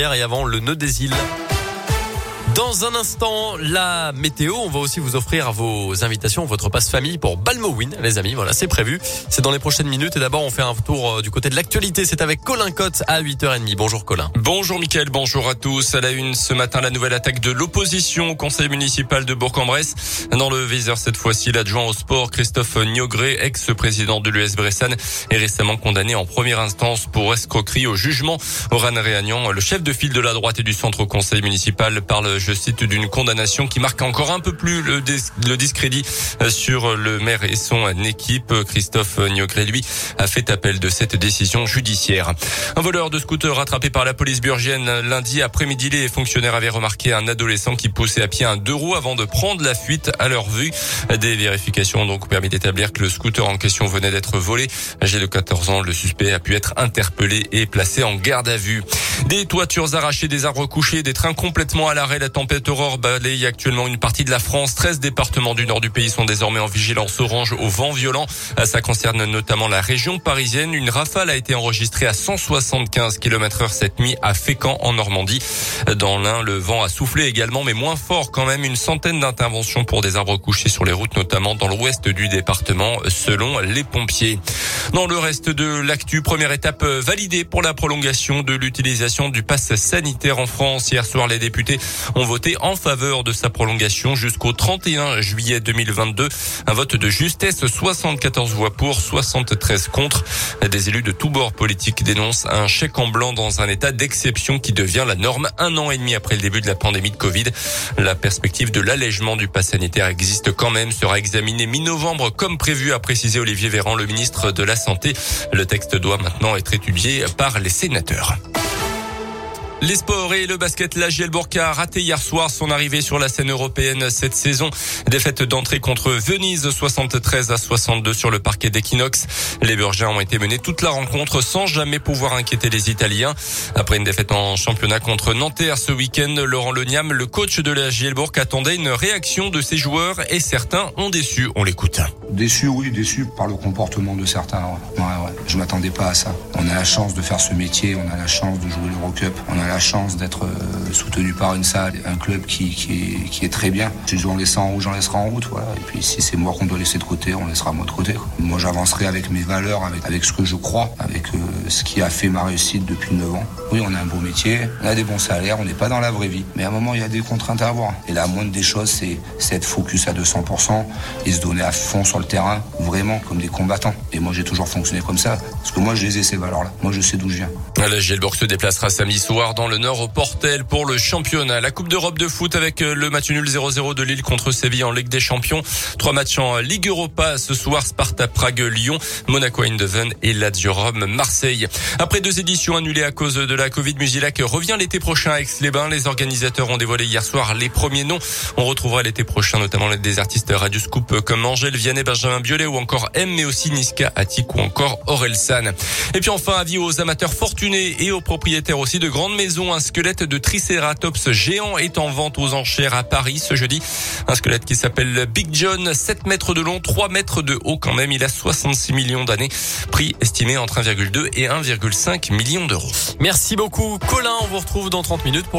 Et avant le nœud des îles. Dans un instant, la météo. On va aussi vous offrir vos invitations, votre passe famille pour Balmowin, les amis. Voilà, c'est prévu. C'est dans les prochaines minutes. Et d'abord, on fait un tour euh, du côté de l'actualité. C'est avec Colin Cotte à 8h30. Bonjour Colin. Bonjour Mickaël, bonjour à tous. À la une ce matin, la nouvelle attaque de l'opposition au conseil municipal de Bourg-en-Bresse. Dans le viseur cette fois-ci, l'adjoint au sport Christophe Niogré, ex-président de l'US Bressan, est récemment condamné en première instance pour escroquerie au jugement. Oran Réagnan, le chef de file de la droite et du centre au conseil municipal, parle je cite, d'une condamnation qui marque encore un peu plus le, discrédit euh, sur le maire et son équipe. Christophe Niogré, lui, a fait appel de cette décision judiciaire. Un voleur de scooter rattrapé par la police burgienne lundi après-midi. Les fonctionnaires avaient remarqué un adolescent qui poussait à pied un deux roues avant de prendre la fuite à leur vue. Des vérifications ont donc permis d'établir que le scooter en question venait d'être volé. Âgé de 14 ans, le suspect a pu être interpellé et placé en garde à vue. Des toitures arrachées, des arbres couchés, des trains complètement à l'arrêt. La tempête Aurore balaye actuellement une partie de la France. 13 départements du nord du pays sont désormais en vigilance orange au vent violent. Ça concerne notamment la région parisienne. Une rafale a été enregistrée à 175 km heure cette nuit à Fécamp en Normandie. Dans l'Ain, le vent a soufflé également, mais moins fort quand même. Une centaine d'interventions pour des arbres couchés sur les routes, notamment dans l'ouest du département, selon les pompiers. Dans le reste de l'actu, première étape validée pour la prolongation de l'utilisation du pass sanitaire en France. Hier soir, les députés ont voté en faveur de sa prolongation jusqu'au 31 juillet 2022. Un vote de justesse, 74 voix pour, 73 contre. Des élus de tous bords politiques dénoncent un chèque en blanc dans un état d'exception qui devient la norme un an et demi après le début de la pandémie de Covid. La perspective de l'allègement du pass sanitaire existe quand même, sera examinée mi-novembre comme prévu, a précisé Olivier Véran, le ministre de la Santé. Le texte doit maintenant être étudié par les sénateurs. Les sports et le basket, la Gielbourg a raté hier soir son arrivée sur la scène européenne cette saison. Défaite d'entrée contre Venise 73 à 62 sur le parquet d'Equinox. Les Burgiens ont été menés toute la rencontre sans jamais pouvoir inquiéter les Italiens. Après une défaite en championnat contre Nanterre ce week-end, Laurent Leniam, le coach de la Gielbourg, attendait une réaction de ses joueurs et certains ont déçu. On l'écoute. Déçu, oui, déçu par le comportement de certains. Ouais, ouais. Je m'attendais pas à ça. On a la chance de faire ce métier, on a la chance de jouer l'Eurocup, on la chance d'être euh, soutenu par une salle, un club qui, est, très bien. Si je dois en laisser en j'en laisserai en route. Voilà. Et puis si c'est moi qu'on doit laisser de côté, on laissera moi de côté. Moi j'avancerai avec mes valeurs, avec, ce que je crois, avec euh, ce qui a fait ma réussite depuis 9 ans. Oui, on a un beau métier, on a des bons salaires, on n'est pas dans la vraie vie. Mais à un moment, il y a des contraintes à avoir. Et la moindre des choses, c'est être focus à 200% et se donner à fond sur le terrain, vraiment comme des combattants. Et moi j'ai toujours fonctionné comme ça. Parce que moi je les ai ces valeurs-là. Moi je sais d'où je viens. La Gielbourg se déplacera samedi soir dans le Nord au Portel pour le championnat. La Coupe d'Europe de foot avec euh, le match nul 0-0 de Lille contre Séville en Ligue des Champions. Trois matchs en Ligue Europa ce soir. Sparta Prague, Lyon, Monaco Eindhoven et Lazio Rome, Marseille. Après deux éditions annulées à cause de la Covid, Musilac revient l'été prochain à Aix-les-Bains. Les organisateurs ont dévoilé hier soir les premiers noms. On retrouvera l'été prochain notamment des artistes Radio Scoop comme Angèle Vianney, Benjamin Biolay ou encore M, mais aussi Niska Attic ou encore Orelsan. Et puis enfin, avis aux amateurs fortunés et aux propriétaires aussi de grandes maisons. Un squelette de Triceratops géant est en vente aux enchères à Paris ce jeudi. Un squelette qui s'appelle Big John, 7 mètres de long, 3 mètres de haut quand même. Il a 66 millions d'années. Prix estimé entre 1,2 et 1,5 million d'euros. Merci beaucoup Colin. On vous retrouve dans 30 minutes pour le